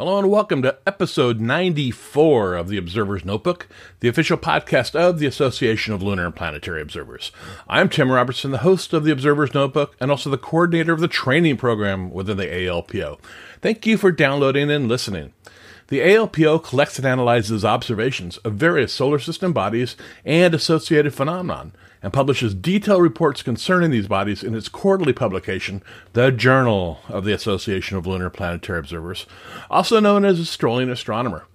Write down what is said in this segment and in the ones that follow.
Hello and welcome to episode 94 of the Observer's Notebook, the official podcast of the Association of Lunar and Planetary Observers. I'm Tim Robertson, the host of the Observer's Notebook and also the coordinator of the training program within the ALPO. Thank you for downloading and listening. The ALPO collects and analyzes observations of various solar system bodies and associated phenomenon and publishes detailed reports concerning these bodies in its quarterly publication, the Journal of the Association of Lunar Planetary Observers, also known as Strolling Astronomer.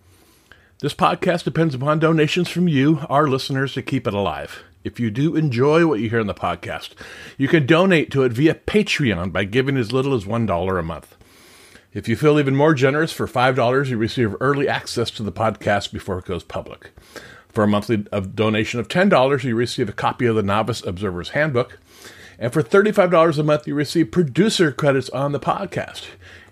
This podcast depends upon donations from you, our listeners, to keep it alive. If you do enjoy what you hear in the podcast, you can donate to it via Patreon by giving as little as $1 a month. If you feel even more generous, for $5, you receive early access to the podcast before it goes public. For a monthly donation of $10, you receive a copy of the Novice Observer's Handbook. And for $35 a month, you receive producer credits on the podcast.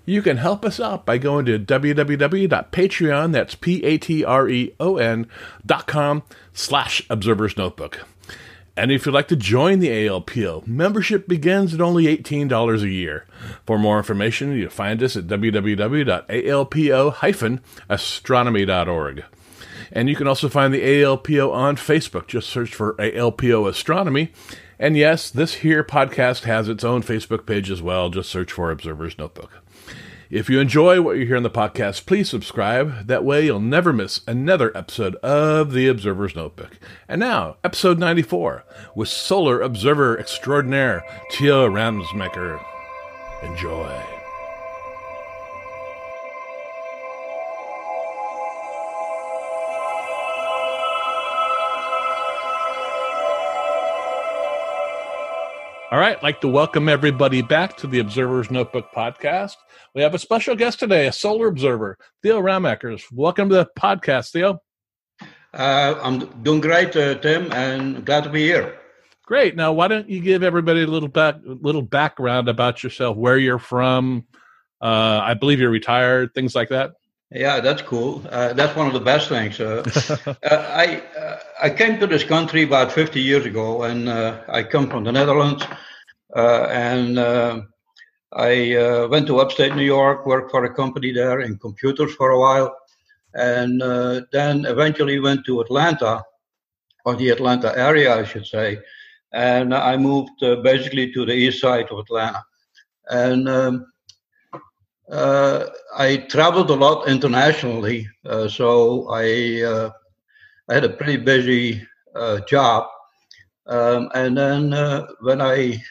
You can help us out by going to www.patreon, that's P-A-T-R-E-O-N dot com slash Observer's Notebook. And if you'd like to join the ALPO, membership begins at only $18 a year. For more information, you find us at www.alpo-astronomy.org. And you can also find the ALPO on Facebook. Just search for ALPO Astronomy. And yes, this here podcast has its own Facebook page as well. Just search for Observer's Notebook. If you enjoy what you hear in the podcast, please subscribe. That way you'll never miss another episode of the Observer's Notebook. And now, episode 94 with Solar Observer Extraordinaire Theo Ramakers. Enjoy. All right, I'd like to welcome everybody back to the Observer's Notebook podcast. We have a special guest today, a solar observer, Theo Ramakers. Welcome to the podcast, Theo. Uh, I'm doing great, uh, Tim, and glad to be here. Great. Now, why don't you give everybody a little back, little background about yourself, where you're from? Uh, I believe you're retired, things like that. Yeah, that's cool. Uh, that's one of the best things. Uh, uh, I uh, I came to this country about 50 years ago, and uh, I come from the Netherlands. Uh, and I went to upstate New York, worked for a company there in computers for a while, and then eventually went to Atlanta, or the Atlanta area, I should say. And I moved basically to the east side of Atlanta. And um, uh, I traveled a lot internationally, uh, so I uh, I had a pretty busy uh, job. Um, and then uh, when I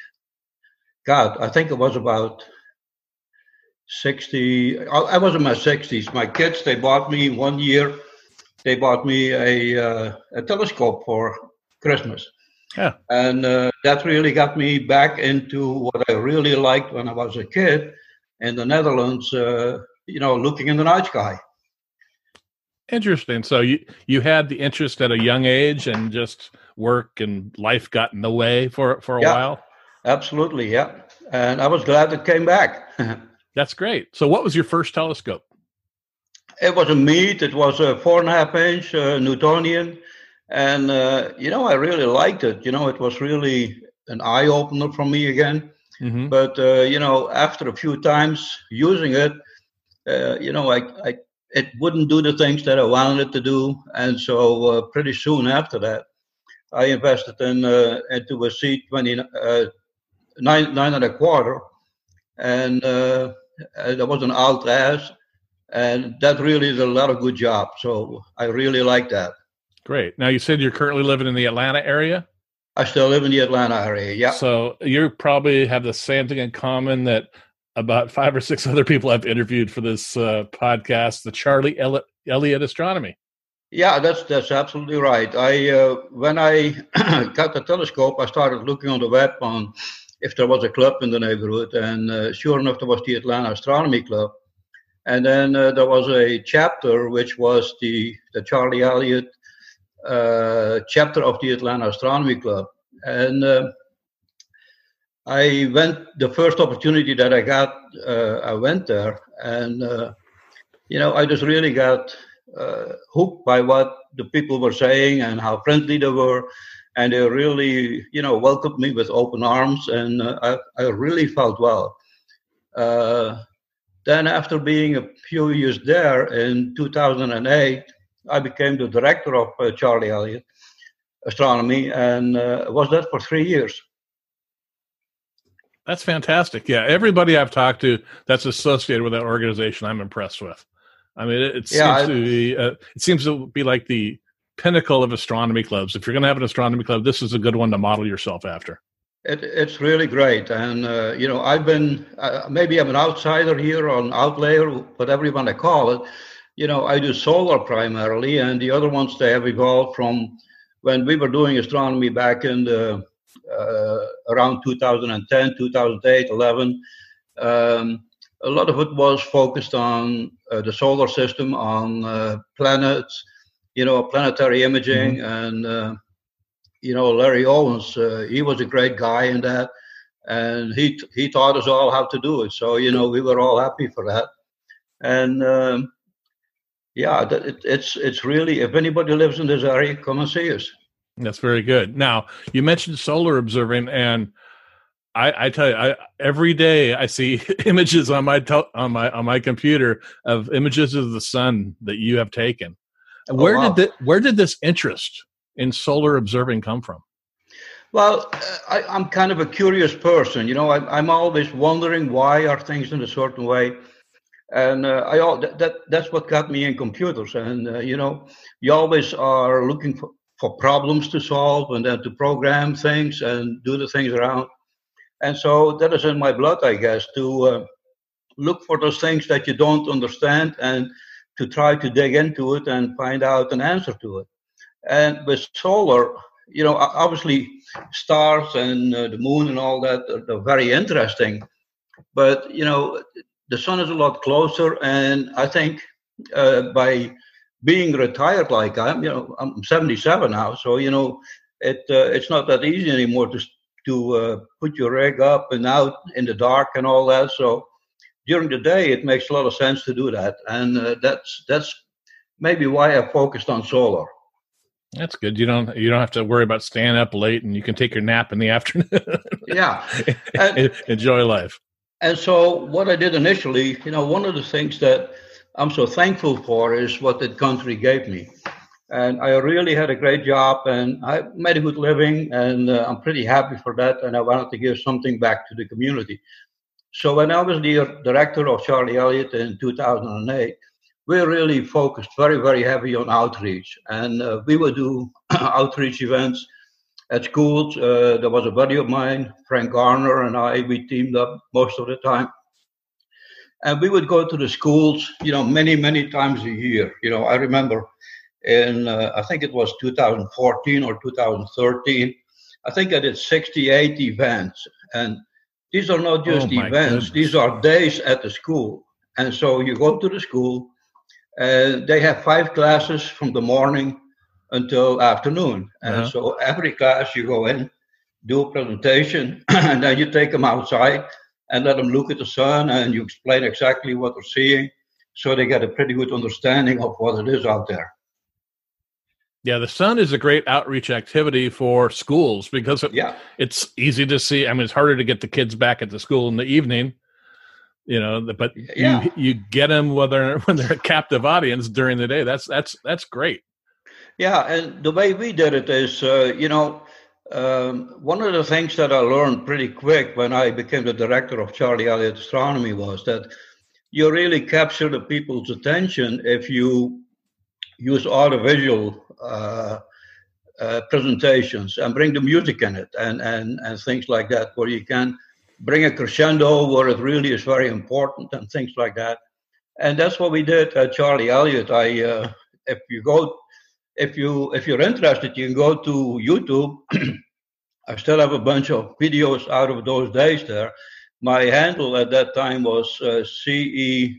got, I think it was about sixty. I was in my sixties. My kids they bought me one year. They bought me a a telescope for Christmas. Yeah. And that really got me back into what I really liked when I was a kid in the Netherlands, uh, you know, looking in the night sky. Interesting. So you you had the interest at a young age, and just work and life got in the way for for a yeah, while. Absolutely, yeah. And I was glad it came back. That's great. So, what was your first telescope? It was a Meade. It was a four and a half inch uh, Newtonian, and uh, you know I really liked it. You know, it was really an eye opener for me again. Mm-hmm. But uh, you know, after a few times using it, uh, you know, I, I it wouldn't do the things that I wanted it to do, and so uh, pretty soon after that, I invested in uh, into a C twenty uh, nine nine and a quarter, and uh, there was an Ultra S, and that really did a lot of good job. So I really like that. Great. Now you said you're currently living in the Atlanta area. I still live in the Atlanta area. Yeah. So you probably have the same thing in common that about five or six other people I've interviewed for this uh, podcast, the Charlie Elliott Astronomy. Yeah, that's that's absolutely right. I uh, when I got the telescope, I started looking on the web on if there was a club in the neighborhood, and uh, sure enough, there was the Atlanta Astronomy Club. And then uh, there was a chapter which was the the Charlie Elliott chapter of the Atlanta Astronomy Club, and uh, I went the first opportunity that I got. Uh, I went there, and uh, you know, I just really got uh, hooked by what the people were saying and how friendly they were, and they really, you know, welcomed me with open arms, and uh, I, I really felt well. Uh, then, after being a few years there in 2008, I became the director of uh, Charlie Elliott Astronomy, and was that for three years. That's fantastic. Yeah, everybody I've talked to that's associated with that organization, I'm impressed with. I mean, it, it yeah, seems I, to be uh, it seems to be like the pinnacle of astronomy clubs. If you're going to have an astronomy club, this is a good one to model yourself after. It, it's really great, and uh, you know, I've been uh, maybe I'm an outsider here or an outlier, whatever you want to call it. You know, I do solar primarily, and the other ones they have evolved from when we were doing astronomy back in the uh, around 2010, 2008, 11. Um, a lot of it was focused on uh, the solar system, on uh, planets, you know, planetary imaging, mm-hmm. and uh, you know, Larry Owens, uh, he was a great guy in that, and he he taught us all how to do it. So you know, we were all happy for that, and. Um, yeah, it, it's it's really if anybody lives in this area, come and see us. That's very good. Now you mentioned solar observing, and I, I tell you, I, every day I see images on my tel- on my on my computer of images of the sun that you have taken. Oh, where wow. did the, where did this interest in solar observing come from? Well, uh, I, am kind of a curious person. You know, I, am always wondering why are things in a certain way, and uh, I that, that that's what got me in computers. And uh, you know, you always are looking for for problems to solve and then to program things and do the things around. And so that is in my blood, I guess, to uh, look for those things that you don't understand and to try to dig into it and find out an answer to it. And with solar, you know, obviously stars and uh, the moon and all that are, are very interesting. But, you know, the sun is a lot closer. And I think uh, by being retired like I'm, you know, I'm 77 now, so you know, it uh, it's not that easy anymore to to uh, put your rig up and out in the dark and all that. So during the day, it makes a lot of sense to do that, and uh, that's that's maybe why I focused on solar. That's good. You don't you don't have to worry about staying up late, and you can take your nap in the afternoon. yeah, and, enjoy life. And so, what I did initially, you know, one of the things that I'm so thankful for is what the country gave me. And I really had a great job and I made a good living and uh, I'm pretty happy for that. And I wanted to give something back to the community. So when I was the director of Charlie Elliott in 2008, we really focused very, very heavy on outreach. And uh, we would do outreach events at schools. Uh, there was a buddy of mine, Frank Garner, and I, we teamed up most of the time and we would go to the schools, you know, many, many times a year. You know, I remember in, uh, I think it was 2014 or 2013, I think I did 68 events. And these are not just oh events, goodness. these are days at the school. And so you go to the school, and they have five classes from the morning until afternoon. And uh-huh. so every class you go in, do a presentation, and then you take them outside and let them look at the sun and you explain exactly what they're seeing so they get a pretty good understanding of what it is out there. Yeah, the sun is a great outreach activity for schools because it, yeah. it's easy to see. I mean, it's harder to get the kids back at the school in the evening, you know, but yeah. you you get them whether when they're a captive audience during the day. That's that's that's great. Yeah, and the way we did it is, uh, you know, um, one of the things that I learned pretty quick when I became the director of Charlie Elliott Astronomy was that you really capture the people's attention if you use audiovisual uh, uh, presentations and bring the music in it and, and, and things like that, where you can bring a crescendo where it really is very important and things like that. And that's what we did at Charlie Elliott. I, uh, if you go if you if you're interested, you can go to YouTube. I still have a bunch of videos out of those days there. My handle at that time was uh, CE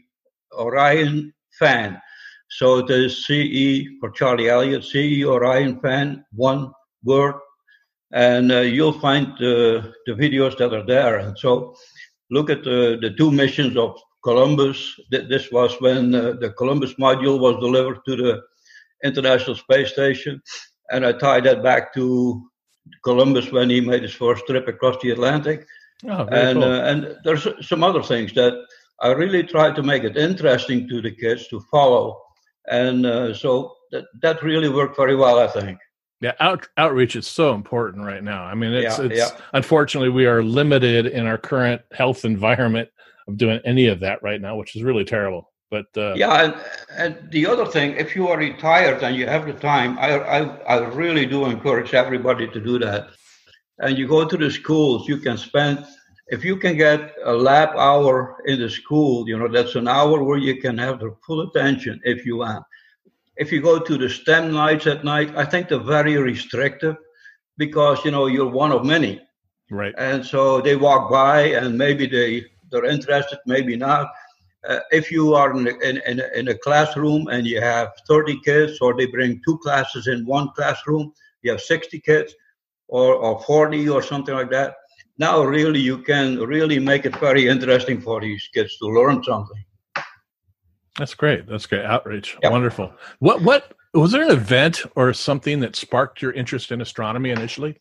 Orion fan. So it is CE for Charlie Elliott, CE Orion fan, one word, and uh, you'll find uh, the videos that are there. And so look at the, the two missions of Columbus. This was when uh, the Columbus module was delivered to the International Space Station, and I tie that back to Columbus when he made his first trip across the Atlantic. Oh, and cool. uh, and there's some other things that I really try to make it interesting to the kids to follow, and uh, so that that really worked very well, I think. Yeah, out, outreach is so important right now. I mean, it's yeah, it's yeah. unfortunately we are limited in our current health environment of doing any of that right now, which is really terrible. But uh, yeah, and, and the other thing, if you are retired and you have the time, I, I I really do encourage everybody to do that. And you go to the schools, you can spend if you can get a lab hour in the school, you know that's an hour where you can have the full attention if you want if you go to the STEM nights at night, I think they're very restrictive because you know you're one of many. Right. And so they walk by and maybe they they're interested, maybe not. Uh, if you are in a, in, in, a, in a classroom and you have 30 kids, or they bring two classes in one classroom, you have 60 kids, or, or 40 or something like that. Now, really, you can really make it very interesting for these kids to learn something. That's great. That's great outreach. Yep. Wonderful. What what was there an event or something that sparked your interest in astronomy initially?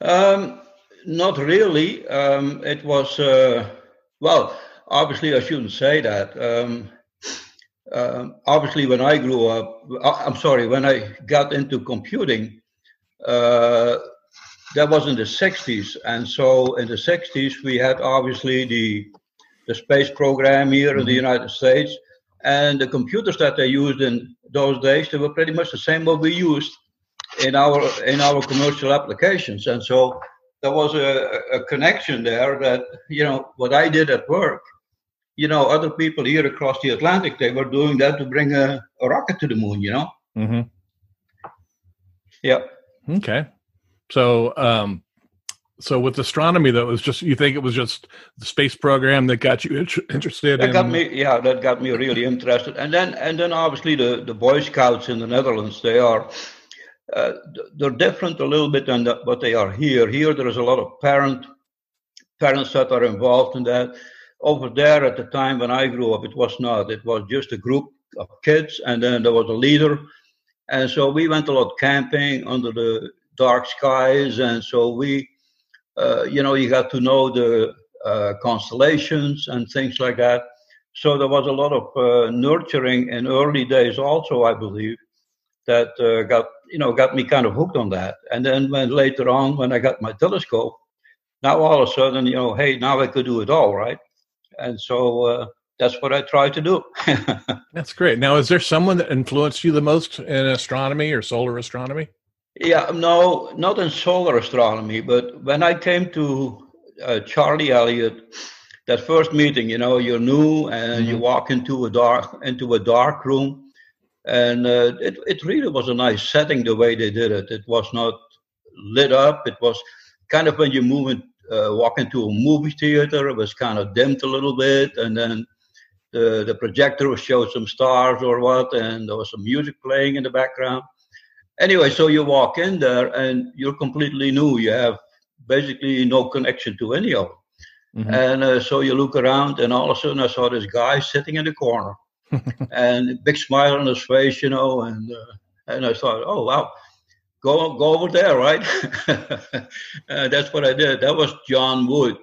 Um, not really. Um, it was uh, well. Obviously, I shouldn't say that. Um, uh, obviously, when I grew up, uh, I'm sorry, when I got into computing, uh, that was in the 60s, and so in the 60s we had obviously the the space program here mm-hmm. in the mm-hmm. United States and the computers that they used in those days, they were pretty much the same what we used in our in our commercial applications. And so there was a, a connection there that, you know, what I did at work, you know, other people here across the Atlantic, they were doing that to bring a, a rocket to the moon, you know? Mm-hmm. Yeah. Okay. So, um, so with astronomy, that was just you think it was just the space program that got you interested. That in... got me, yeah, that got me really interested. And then, and then obviously the the Boy Scouts in the Netherlands, they are uh, they're different a little bit than the, what they are here. Here, there is a lot of parent parents that are involved in that. Over there, at the time when I grew up, it was not. It was just a group of kids, and then there was a leader. And so we went a lot camping under the dark skies, and so we uh, you know, you got to know the uh, constellations and things like that. So there was a lot of uh, nurturing in early days, also, I believe, that uh, got you know got me kind of hooked on that. And then when later on, when I got my telescope, now all of a sudden, you know, hey, now I could do it all, right? And so uh, that's what I try to do. that's great. Now, is there someone that influenced you the most in astronomy or solar astronomy? Yeah, no, not in solar astronomy, but when I came to uh, Charlie Elliott, that first meeting, you know, you're new and mm-hmm. you walk into a dark into a dark room, and uh, it it really was a nice setting the way they did it. It was not lit up. It was kind of when you move in, uh, walk into a movie theater, it was kind of dimmed a little bit, and then the the projector showed some stars or what, and there was some music playing in the background anyway, so you walk in there and you're completely new. You have basically no connection to any of them. Mm-hmm. And uh, so you look around, and all of a sudden I saw this guy sitting in the corner, and big smile on his face, you know, and uh, and I thought, oh wow, go go over there, right? uh, that's what I did. That was John Wood.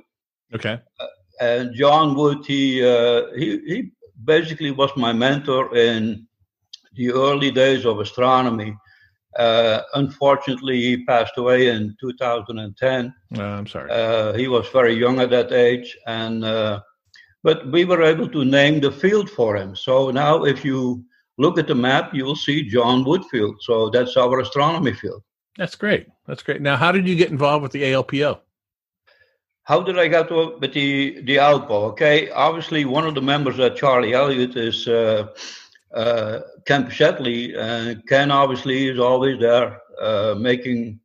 Okay. Uh, and John Wood, he uh, he he basically was my mentor in the early days of astronomy uh, unfortunately, he passed away in 2010. Uh, I'm sorry. Uh, he was very young at that age, and uh, but we were able to name the field for him. So now, if you look at the map, you will see John Woodfield. So that's our astronomy field. That's great. That's great. Now, how did you get involved with the ALPO? How did I get to with the the ALPO? Okay, obviously one of the members at Charlie Elliott is uh, uh, Ken Shetley, uh, Ken obviously is always there uh, making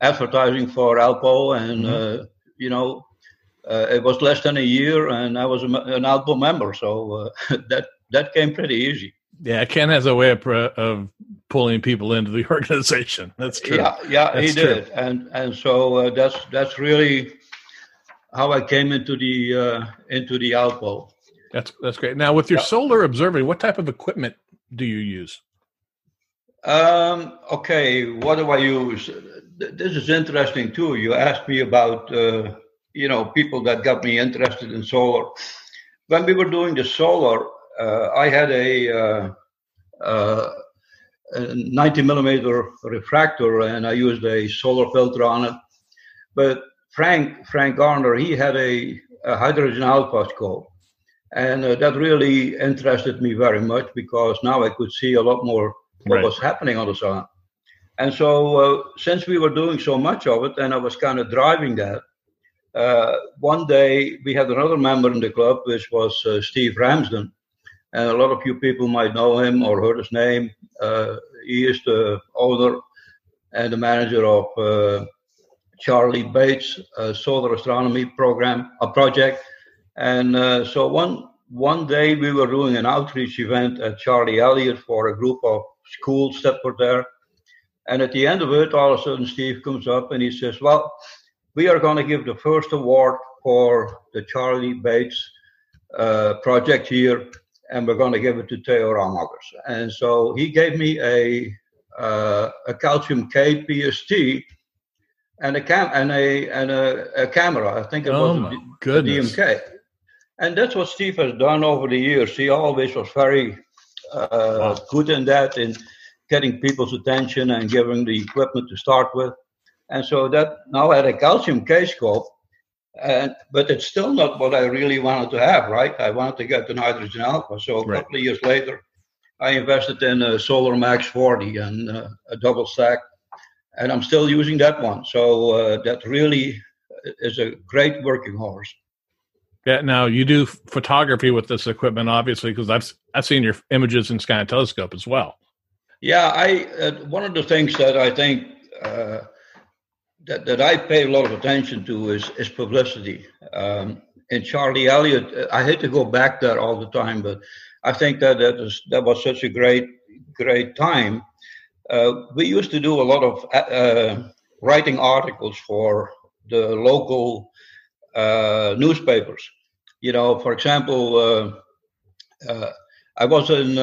advertising for Alpo, and mm-hmm. you know, it was less than a year, and I was an Alpo member, so that that came pretty easy. Yeah, Ken has a way of, of pulling people into the organization. That's true. Yeah, yeah, That's he did, and and so uh, that's that's really how I came into the uh, into the outpost. That's that's great. Now, with your Yeah. solar observing, what type of equipment do you use? Um, okay, what do I use? This is interesting too. You asked me about, uh, you know, people that got me interested in solar. When we were doing the solar, uh, I had a, uh, uh, 90 millimeter refractor and I used a solar filter on it. But Frank, Frank Garner, he had a, a hydrogen alpha scope. And uh, that really interested me very much because now I could see a lot more what Right. was happening on the sun. And so, uh, since we were doing so much of it, and I was kind of driving that, uh, one day we had another member in the club, which was uh, Steve Ramsden. And a lot of you people might know him or heard his name. Uh, he is the owner and the manager of uh, Charlie Bates uh, Solar Astronomy Program, a project. And uh, so one one day we were doing an outreach event at Charlie Elliott for a group of schools that were there. And at the end of it, all of a sudden, Steve comes up and he says, Well, we are going to give the first award for the Charlie Bates uh, project here, and we're going to give it to Theo Ramakers. And so he gave me a, uh, a calcium K PST and a cam and a and a, a camera. I think it Oh was a, D- a goodness! DMK. And that's what Steve has done over the years. He always was very uh, Wow. good in that, in getting people's attention and giving the equipment to start with. And so that now I had a calcium K scope, and but it's still not what I really wanted to have, right? I wanted to get the hydrogen alpha. So a Right. couple of years later, I invested in a Solar Max 40 and uh, a double stack, and I'm still using that one. So uh, that really is a great working horse. Yeah. Now you do photography with this equipment, obviously, because I've I've seen your images in Sky Telescope as well. Yeah, I uh, one of the things that I think uh, that that I pay a lot of attention to is is publicity. Um, and Charlie Elliott, I hate to go back there all the time, but I think that that, is, that was such a great great time. Uh, we used to do a lot of uh, uh, writing articles for the local uh, newspapers. You know, for example, uh, uh, I was in.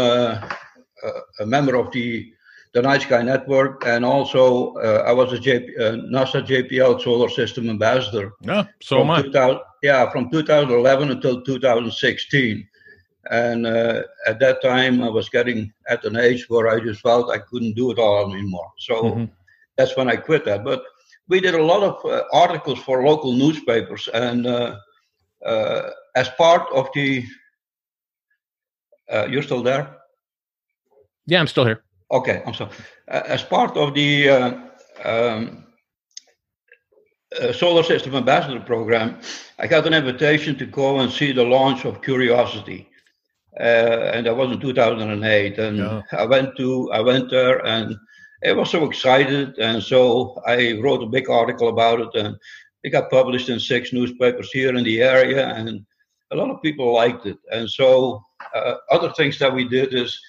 A member of the the Night Sky Network, and also uh, I was a JP, uh, NASA JPL Solar System Ambassador. Yeah. So am from I. yeah, from 2011 until 2016. And uh, at that time, I was getting at an age where I just felt I couldn't do it all anymore. So Mhm. that's when I quit that. But we did a lot of uh, articles for local newspapers, and uh, uh, as part of the, uh, you're still there. Yeah, I'm still here. Okay, I'm sorry. Uh, as part of the uh, um, uh, Solar System Ambassador Program, I got an invitation to go and see the launch of Curiosity, uh, and that was in 2008. And Yeah. I went to I went there, and I was so excited, and so I wrote a big article about it, and it got published in six newspapers here in the area, and a lot of people liked it. And so uh, other things that we did is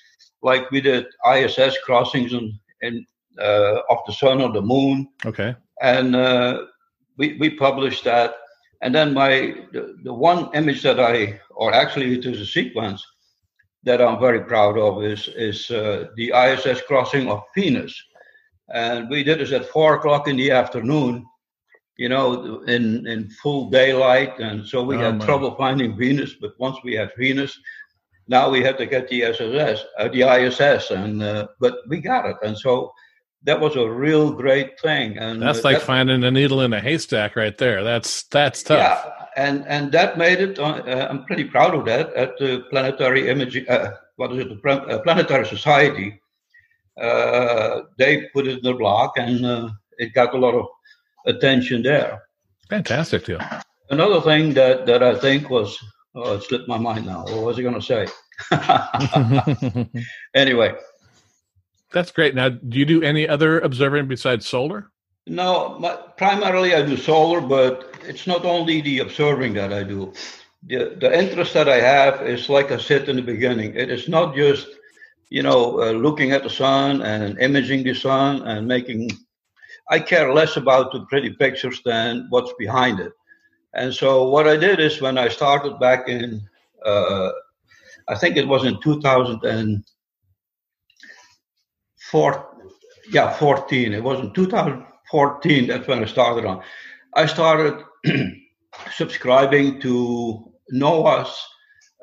like we did ISS crossings in, in uh, of the sun or the moon, Okay. and uh, we we published that. And then my the, the one image that I, or actually it is a sequence that I'm very proud of, is is uh, the ISS crossing of Venus, and we did this at four o'clock in the afternoon, you know, in in full daylight, and so we Oh, had trouble finding Venus. But once we had Venus, now we had to get the SSS, uh, the ISS, and uh, but we got it, and so that was a real great thing. And That's uh, like that- finding a needle in a haystack right there. That's that's tough. yeah, and and that made it. Uh, uh, I'm pretty proud of that. At the Planetary Imaging, uh, what is it? The Plan- Planetary Society, uh, they put it in the blog, and uh, it got a lot of attention there. Fantastic deal. Another thing that that I think was oh, it slipped my mind now. What was I going to say? anyway, That's great. Now, do you do any other observing besides solar? No, my, primarily I do solar, but it's not only the observing that I do. the the interest that I have is like I said in the beginning. It is not just you know uh, looking at the sun and imaging the sun and making. I care less about the pretty pictures than what's behind it. And so what I did is when I started back in, uh, I think it was in 2004, yeah, 14. It was in 2014. That's when I started on. I started subscribing to NOAA's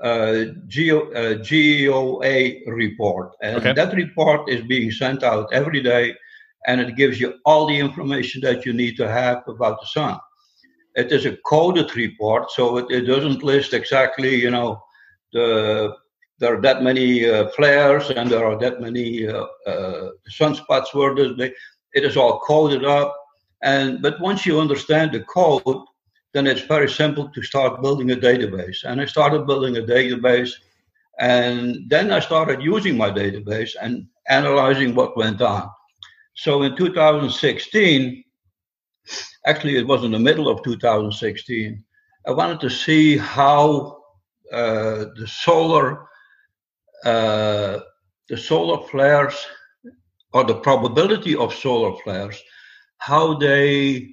uh, Geo, uh, GEOA report. And okay. that report is being sent out every day, and it gives you all the information that you need to have about the sun. It is a coded report, so it, it doesn't list exactly, you know, the there are that many uh, flares and there are that many uh, uh, sunspots where they, it is all coded up. And but once you understand the code, then it's very simple to start building a database. And I started building a database, and then I started using my database and analyzing what went on. So in 2016, actually, it was in the middle of 2016, I wanted to see how uh, the solar uh, the solar flares or the probability of solar flares, how they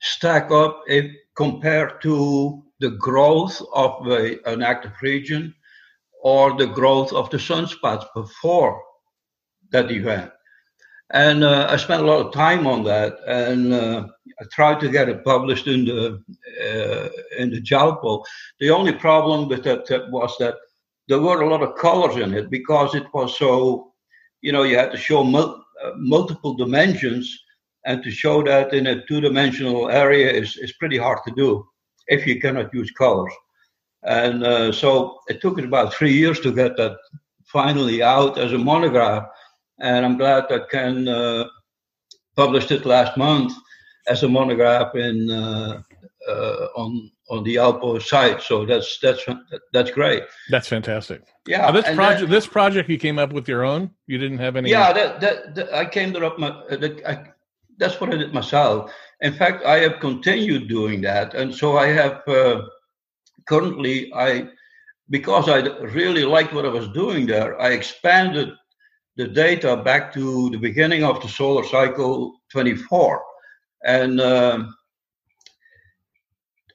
stack up if compared to the growth of a, an active region or the growth of the sunspots before that event. And uh, I spent a lot of time on that, and uh, I tried to get it published in the uh, in the JALPO. The only problem with that, was that there were a lot of colors in it because it was so, you know, you had to show mul- uh, multiple dimensions and to show that in a two-dimensional area is, is pretty hard to do if you cannot use colors. And uh, so it took about three years to get that finally out as a monograph. And I'm glad that Ken uh, published it last month as a monograph in uh, uh on on the Alpo site. So that's that's that's great. That's fantastic. Yeah. Now this project, that, this project, you came up with your own. You didn't have any. Yeah, that, that, that I came up my. I, that's what I did myself. In fact, I have continued doing that, and so I have uh, currently I because I really liked what I was doing there. I expanded the data back to the beginning of the solar cycle 24, and. Um,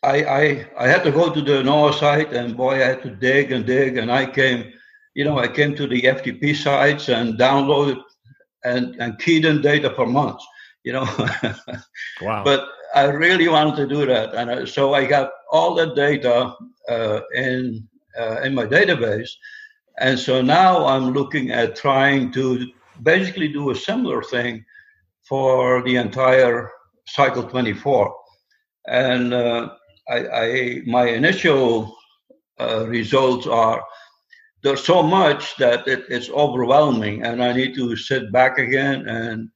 I, I I had to go to the NOAA site, and boy, I had to dig and dig, and I came, you know, I came to the FTP sites and downloaded and and keyed in data for months you know. wow. But I really wanted to do that, and I, so I got all that data uh, in uh, in my database, and so now I'm looking at trying to basically do a similar thing for the entire cycle 24, and uh, I, I, my initial uh, results are there's so much that it, it's overwhelming, and I need to sit back again and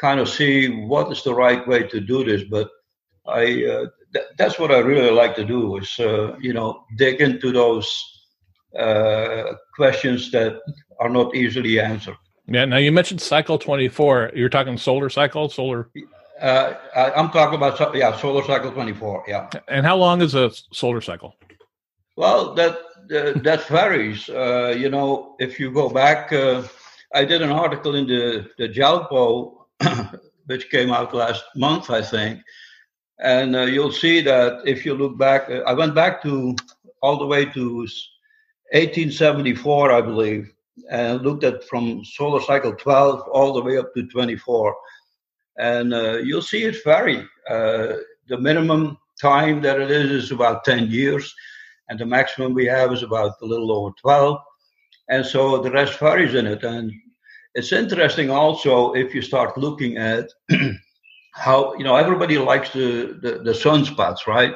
kind of see what is the right way to do this. But I uh, th- that's what I really like to do is uh, you know dig into those uh, questions that are not easily answered. Yeah. Now you mentioned cycle twenty four. You're talking solar cycle, solar. Uh, I, am talking about yeah, solar cycle twenty four. Yeah. And how long is a solar cycle? Well, that that varies. Uh, you know, if you go back, uh, I did an article in the the JALPO which came out last month, I think. And uh, you'll see that if you look back, uh, I went back to all the way to 1874, I believe, and looked at from solar cycle 12 all the way up to 24. And uh, you'll see it vary. Uh, the minimum time that it is is about 10 years, and the maximum we have is about a little over 12. And so the rest varies in it. And it's interesting also if you start looking at how you know everybody likes the, the, the sunspots, right?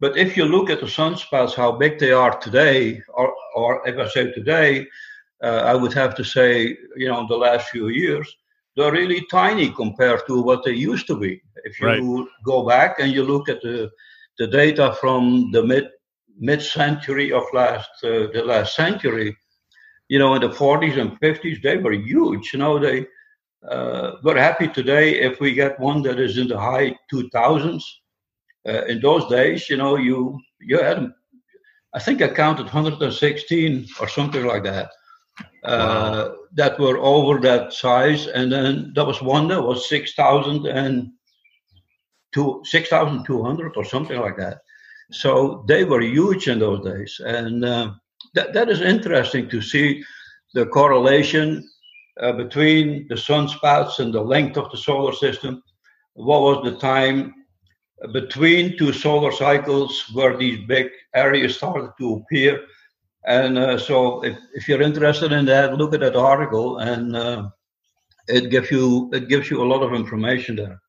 But if you look at the sunspots, how big they are today, or, or if I say today, uh, I would have to say, you know, in the last few years, they're really tiny compared to what they used to be. If you right. go back and you look at the the data from the mid mid century of last uh, the last century, you know, in the 40s and 50s, they were huge. You know, they uh, we're happy today if we get one that is in the high 2000s. Uh, in those days, you know, you you had I think I counted 116 or something like that. Uh, that were over that size, and then there was one that was 6,000 and two, 6,200 or something like that. So they were huge in those days, and uh, that that is interesting to see the correlation uh, between the sunspots and the length of the solar system. What was the time between two solar cycles where these big areas started to appear? And uh, so, if, if you're interested in that, look at that article, and uh, it gives you it gives you a lot of information there.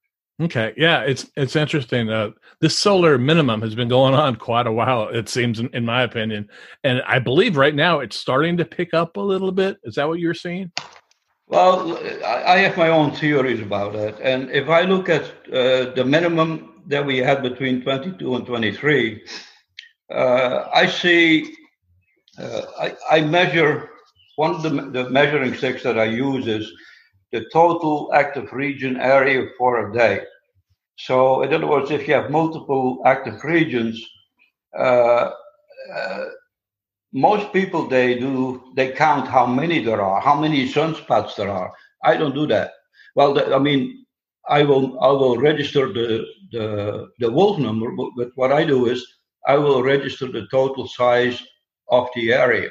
Okay, yeah, it's it's interesting. Uh, this solar minimum has been going on quite a while. It seems, in, in my opinion, and I believe right now it's starting to pick up a little bit. Is that what you're seeing? Well, I have my own theories about that, and if I look at uh, the minimum that we had between 22 and 23, uh, I see. Uh, I, I measure one of the, the measuring sticks that I use is the total active region area for a day. So, in other words, if you have multiple active regions, uh, uh, most people they do they count how many there are, how many sunspots there are. I don't do that. Well, I mean, I will I will register the the the wolf number, but, but what I do is I will register the total size of the area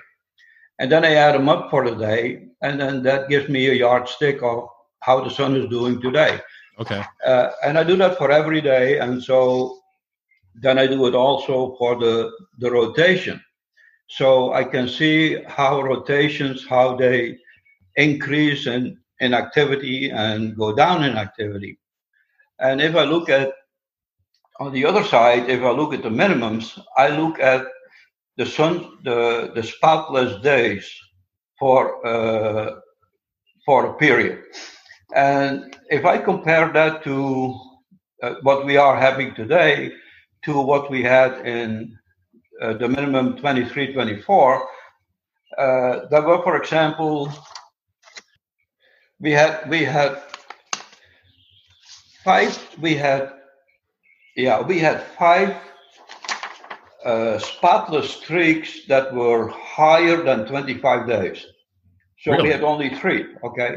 and then I add them up for the day, and then that gives me a yardstick of how the sun is doing today. Okay. Uh, and I do that for every day, and so then I do it also for the the rotation, so I can see how rotations how they increase in in activity and go down in activity. And if I look at on the other side, if I look at the minimums, I look at the sun, the, the spotless days for uh, for a period. And if I compare that to uh, what we are having today to what we had in uh, the minimum 23, 24, uh, there were, for example, we had we had five, we had yeah, we had five uh, spotless streaks that were higher than 25 days. So really? we had only three. Okay.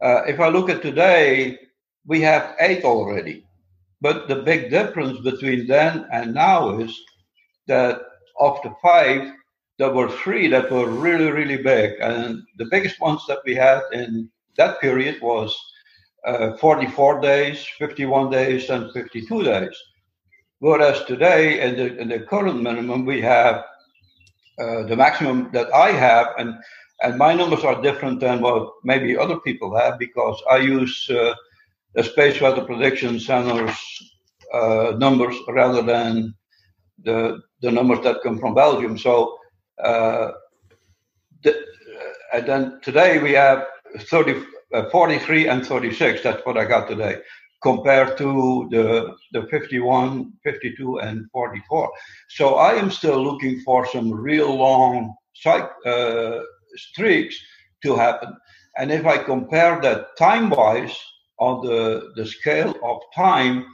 Uh, if I look at today, we have eight already. But the big difference between then and now is that of the five, there were three that were really, really big. And the biggest ones that we had in that period was uh, 44 days, 51 days, and 52 days. Whereas today, in the, in the current minimum, we have uh, the maximum that I have, and and my numbers are different than what maybe other people have because I use uh, the Space Weather Prediction Center's uh, numbers rather than the the numbers that come from Belgium. So, uh, the, and then today we have 30, uh, 43 and 36. That's what I got today compared to the, the 51, 52, and 44. So I am still looking for some real long uh, streaks to happen. And if I compare that time wise on the, the scale of time,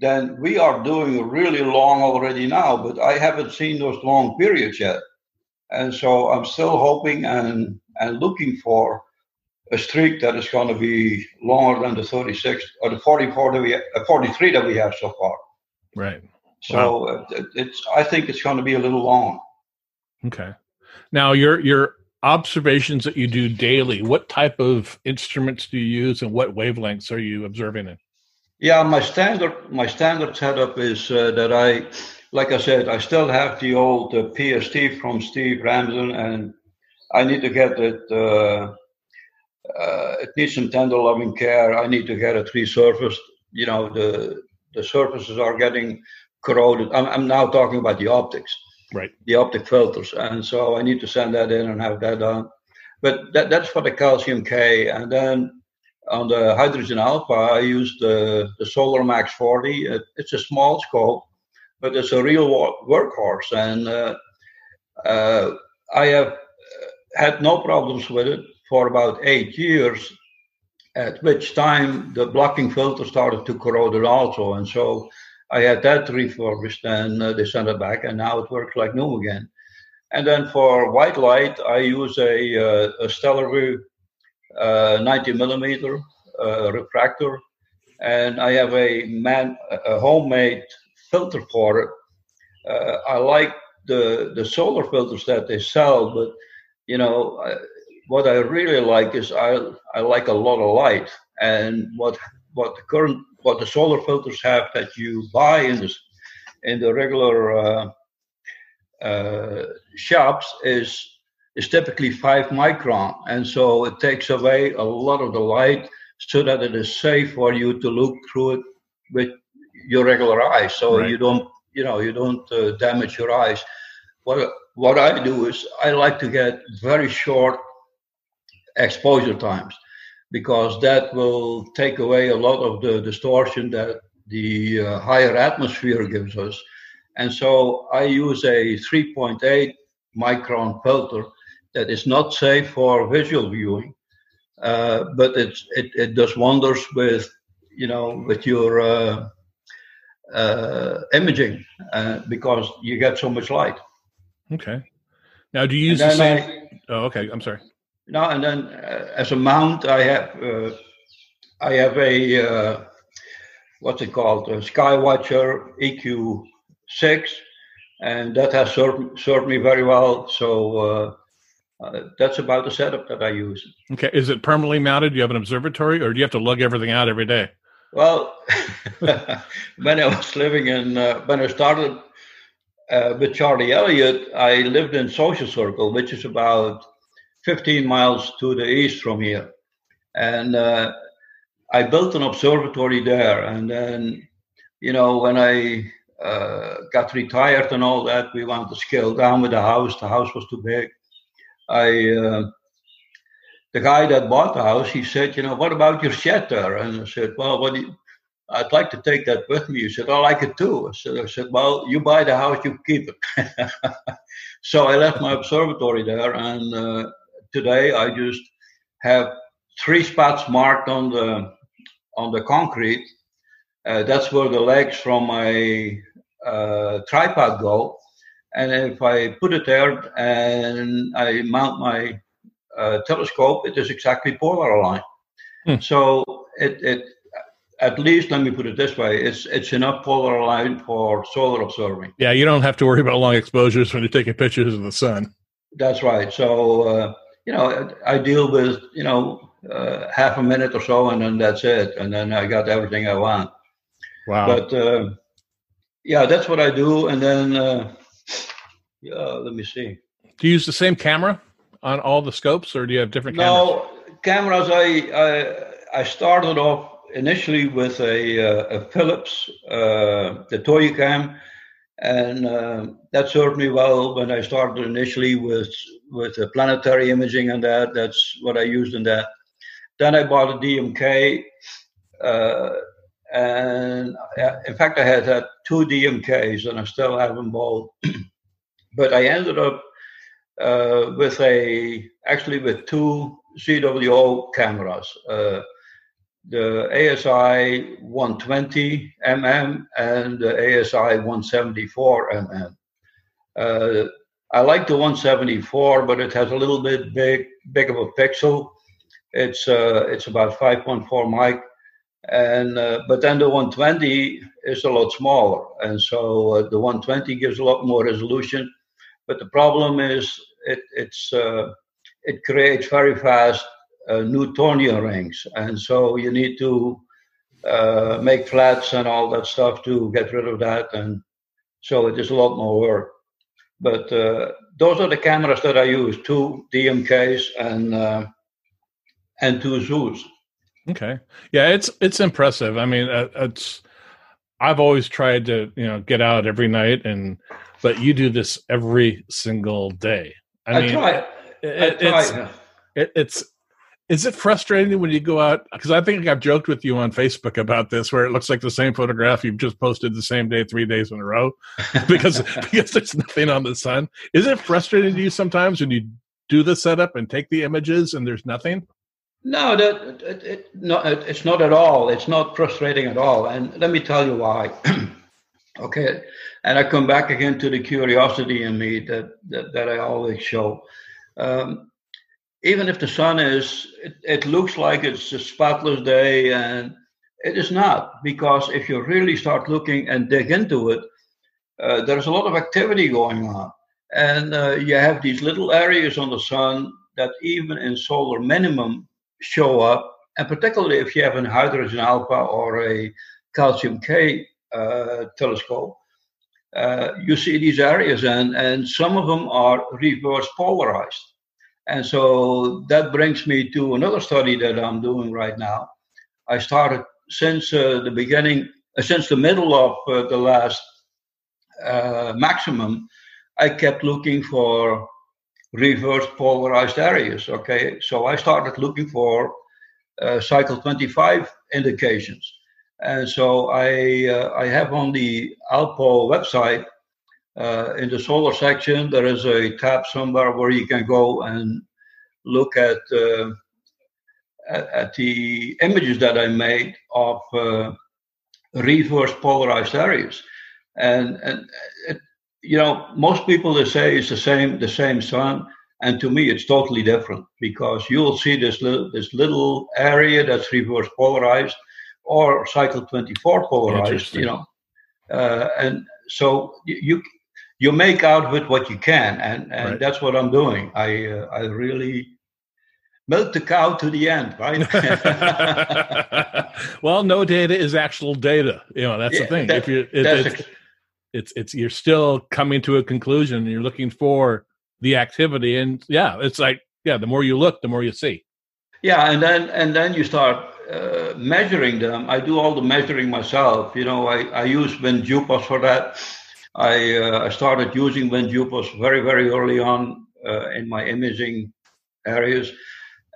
then we are doing really long already now, but I haven't seen those long periods yet. And so I'm still hoping and, and looking for a streak that is going to be longer than the 36 or the 44 that we uh, 43 that we have so far. Right. So wow. Uh, it's I think it's going to be a little long. Okay. Now your your observations that you do daily, what type of instruments do you use and what wavelengths are you observing in? Yeah, my standard my standard setup is uh, that I like I said, I still have the old uh, PST from Steve Ramsden and I need to get it uh, uh, it needs some tender loving care. I need to get it resurfaced. You know, the the surfaces are getting corroded. I'm, I'm now talking about the optics, right? The optic filters, and so I need to send that in and have that done. But that, that's for the calcium K, and then on the hydrogen alpha, I used the the Solar Max 40. It, it's a small scope, but it's a real workhorse, and uh, uh, I have had no problems with it for about eight years, at which time the blocking filter started to corrode also. And so I had that refurbished and uh, they sent it back, and now it works like new again. And then for white light, I use a, uh, a Stellarvue uh, 90 millimeter uh, refractor, and I have a man a homemade filter for it. Uh, I like the the solar filters that they sell, but you know what I really like is I I like a lot of light, and what what the current what the solar filters have that you buy in the in the regular uh, uh, shops is is typically five micron, and so it takes away a lot of the light so that it is safe for you to look through it with your regular eyes, so right. you don't you know you don't uh, damage your eyes. What what I do is I like to get very short exposure times because that will take away a lot of the distortion that the uh, higher atmosphere gives us. And so I use a 3.8 micron filter that is not safe for visual viewing, uh, but it's, it, it does wonders with, you know, with your uh, uh imaging uh, because you get so much light. Okay. Now, do you use the same? I, oh, okay. I'm sorry. No, and then uh, as a mount, I have uh, I have a uh, what's it called, a Skywatcher EQ six, and that has served served me very well. So. Uh, uh, that's about the setup that I use. Okay, is it permanently mounted? Do you have an observatory, or do you have to lug everything out every day? Well, when I was living in, uh, when I started uh, with Charlie Elliott, I lived in Social Circle, which is about 15 miles to the east from here. And uh, I built an observatory there. And then, you know, when I uh, got retired and all that, we wanted to scale down with the house. The house was too big. I, uh, the guy that bought the house, he said, you know, what about your shed there? And I said, well, what do you, I'd like to take that with me. He said, I like it too. I said, I said, well, you buy the house, you keep it. so I left my observatory there and uh, today I just have three spots marked on the on the concrete. Uh, that's where the legs from my uh, tripod go. And if I put it there and I mount my uh, telescope, it is exactly polar aligned. Hmm. So it, it at least let me put it this way: it's it's enough polar aligned for solar observing. Yeah, you don't have to worry about long exposures when you're taking pictures of the sun. That's right. So uh, you know, I deal with, you know, uh, half a minute or so, and then that's it. And then I got everything I want. Wow. But uh, yeah, that's what I do. And then, uh, yeah, let me see. Do you use the same camera on all the scopes, or do you have different cameras? no, cameras? I, I, I started off initially with a, uh, a Philips, uh, the ToUcam and uh, that served me well when I started initially with with planetary imaging and that. That's what I used in that. Then I bought a DMK, uh, and uh, in fact I had had two DMKs, and I still have them both. but I ended up uh, with a actually with two ZWO cameras. The ASI 120 mm and the ASI 174 mm. Uh, I like the 174, but it has a little bit big, big of a pixel. It's uh, it's about 5.4 mic, and uh, but then the 120 is a lot smaller, and so uh, the 120 gives a lot more resolution. But the problem is it it's uh, it creates very fast Newtonian rings, and so you need to uh, make flats and all that stuff to get rid of that, and so it is a lot more work. But uh, those are the cameras that I use: two DMKs and uh, and two Zoos. Okay, yeah, it's it's impressive. I mean, uh, it's I've always tried to you know get out every night, and but you do this every single day. I, I mean, try. It, I try. It's, it, it's is it frustrating when you go out? Because I think I've joked with you on Facebook about this, where it looks like the same photograph you've just posted the same day three days in a row, because because there's nothing on the sun. Is it frustrating to you sometimes when you do the setup and take the images and there's nothing? No, that it, it, no, it's not at all. It's not frustrating at all. And let me tell you why. Okay, and I come back again to the curiosity in me that that, that I always show. Um, even if the sun is, it, it, looks like it's a spotless day, and it is not because if you really start looking and dig into it, uh, there's a lot of activity going on, and uh, you have these little areas on the sun that even in solar minimum show up, and particularly if you have an hydrogen alpha or a calcium K uh, telescope, uh, you see these areas, and, and some of them are reverse polarized. And so that brings me to another study that I'm doing right now. I started since uh, the beginning, uh, since the middle of uh, the last uh, maximum, I kept looking for reverse polarized areas. Okay, so I started looking for cycle 25 indications. And so I uh, I have on the ALPO website uh, in the solar section there is a tab somewhere where you can go and look at uh, at, at, the images that I made of uh, reverse polarized areas, and and it, you know most people they say it's the same the same sun. And to me, it's totally different because you'll see this little, this little area that's reverse polarized, or cycle 24 polarized, you know. Uh, and so you you make out with what you can, and, and right. that's what I'm doing. I uh, I really milk the cow to the end, right? well, no data is actual data. You know that's yeah, the thing. That, if you it, it's, it's it's you're still coming to a conclusion. and You're looking for the activity, and yeah, it's like yeah, the more you look, the more you see. Yeah, and then and then you start uh, measuring them. I do all the measuring myself. You know, I, I use WinJUPOS for that. I, uh, I started using WinJUPOS very, very early on uh, in my imaging areas.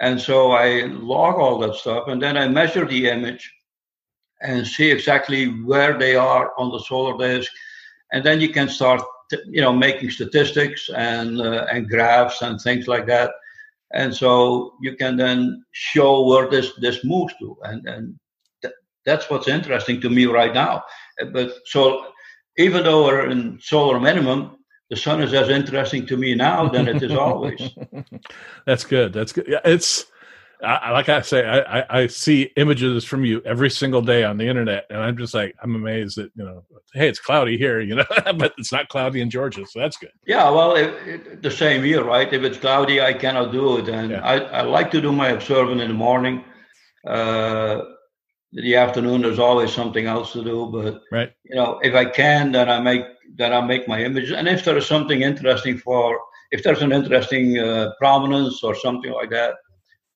And so I log all that stuff and then I measure the image and see exactly where they are on the solar disk. And then you can start, you know, making statistics and, uh, and graphs and things like that and so you can then show where this this moves to and and th- that's what's interesting to me right now but so even though we're in solar minimum the sun is as interesting to me now than it is always that's good that's good yeah it's I, like I say, I, I, I, see images from you every single day on the internet, and I'm just like, I'm amazed that you know, hey, it's cloudy here, you know, but it's not cloudy in Georgia, so that's good. Yeah, well, it, it, the same here, right? If it's cloudy, I cannot do it, and yeah. I, I like to do my observing in the morning. Uh, the afternoon, there's always something else to do, but right, you know, if I can, then I make then I make my images, and if there is something interesting for, if there's an interesting uh, prominence or something like that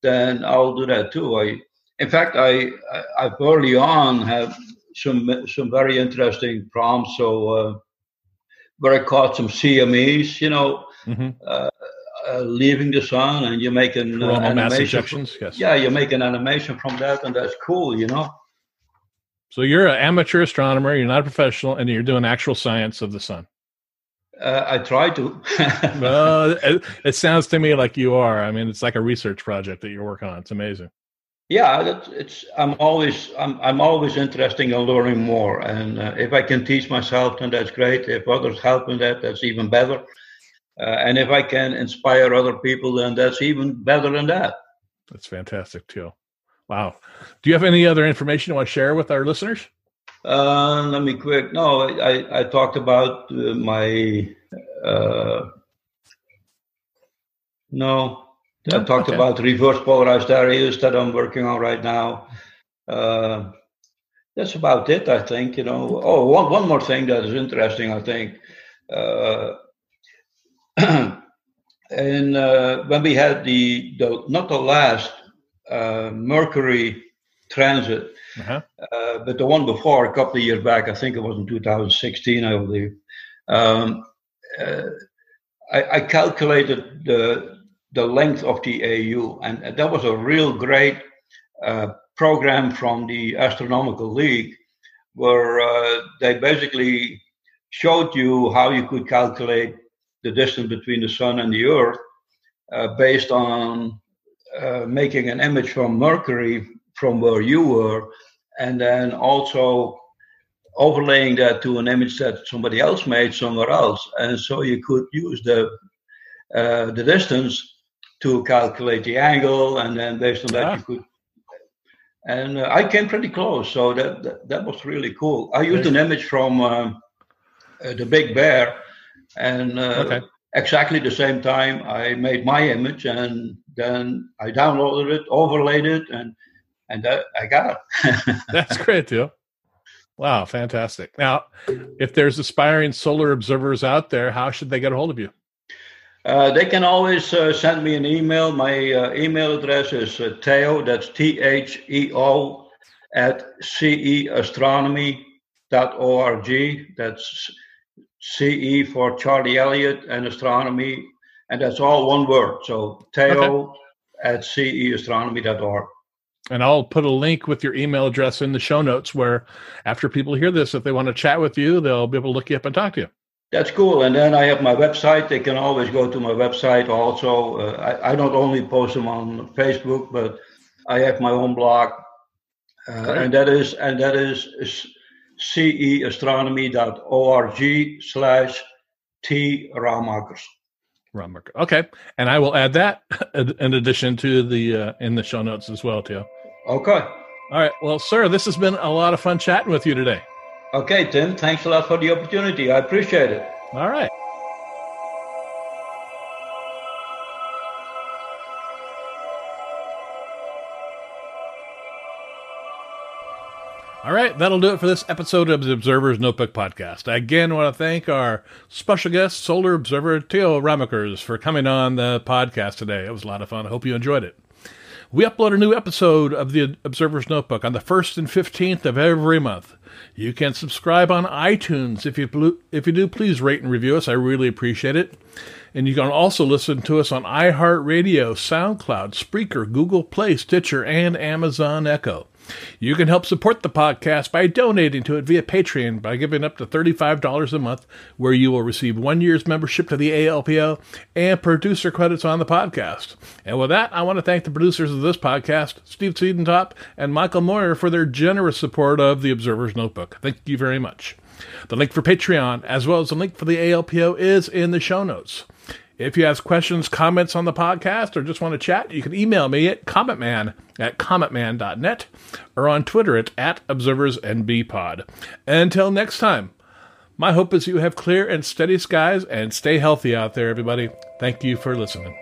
then I'll do that too. I, in fact, I, I, early on have some some very interesting prompts. So uh, where I caught some CMEs, you know, mm-hmm. uh, uh, leaving the sun, and you make an uh, animation. From, yes. Yeah, you make an animation from that, and that's cool, you know. So you're an amateur astronomer. You're not a professional, and you're doing actual science of the sun. Uh, I try to. well, it, it, sounds to me like you are. I mean, it's like a research project that you're working on. It's amazing. Yeah, it's. I'm always. I'm. I'm always interested in learning more, and uh, if I can teach myself, then that's great. If others help in that, that's even better. Uh, and if I can inspire other people, then that's even better than that. That's fantastic too. Wow. Do you have any other information you want to share with our listeners? Uh, let me quick. No, I, I talked about uh, my. Uh, no, I oh, talked okay. about reverse polarized areas that I'm working on right now. Uh, that's about it, I think. You know. Oh, one one more thing that is interesting, I think. Uh, and uh, when we had the, the not the last uh, Mercury transit uh-huh. Uh, but the one before, a couple of years back, I think it was in 2016, I believe. Um, uh, I, I, calculated the the length of the AU, and that was a real great uh, program from the Astronomical League, where uh, they basically showed you how you could calculate the distance between the Sun and the Earth uh, based on uh, making an image from Mercury from where you were, and then also overlaying that to an image that somebody else made somewhere else, and so you could use the uh, the distance to calculate the angle, and then based on that Ah. you could. And uh, I came pretty close, so that that, that was really cool. I used an image from um, uh, the Big Bear, and uh, Okay. exactly the same time I made my image, and then I downloaded it, overlaid it, and and that, I got it. That's great, too. Wow, fantastic. Now, if there's aspiring solar observers out there, how should they get a hold of you? Uh, they can always uh, send me an email. My uh, email address is uh, Theo, that's T H E O, at ceastronomy.org. That's CE for Charlie Elliott and astronomy, and that's all one word. So Theo at ceastronomy.org. And I'll put a link with your email address in the show notes where after people hear this, if they want to chat with you, they'll be able to look you up and talk to you. That's cool. And then I have my website. They can always go to my website also. Uh, I, I don't only post them on Facebook, but I have my own blog. Uh, and that is and that is ceastronomy.org slash T Ramakers. Ron Okay. And I will add that in addition to the uh, in the show notes as well, too. Okay. All right. Well, sir, this has been a lot of fun chatting with you today. Okay, Tim. Thanks a lot for the opportunity. I appreciate it. All right. All right, that'll do it for this episode of the Observer's Notebook Podcast. I again want to thank our special guest, Solar Observer Theo Ramakers, for coming on the podcast today. It was a lot of fun. I hope you enjoyed it. We upload a new episode of the Observer's Notebook on the 1st and 15th of every month. You can subscribe on iTunes. If you if you do, please rate and review us. I really appreciate it. And you can also listen to us on iHeartRadio, SoundCloud, Spreaker, Google Play, Stitcher, and Amazon Echo. You can help support the podcast by donating to it via Patreon by giving up to $35 a month, where you will receive one year's membership to the ALPO and producer credits on the podcast. And with that, I want to thank the producers of this podcast, Steve Siedentop and Michael Moyer, for their generous support of the Observer's Notebook. Thank you very much. The link for Patreon, as well as the link for the ALPO, is in the show notes. If you have questions, comments on the podcast, or just want to chat, you can email me at commentman at commentman.net or on Twitter at, at observersnbpod. Until next time, my hope is you have clear and steady skies and stay healthy out there, everybody. Thank you for listening.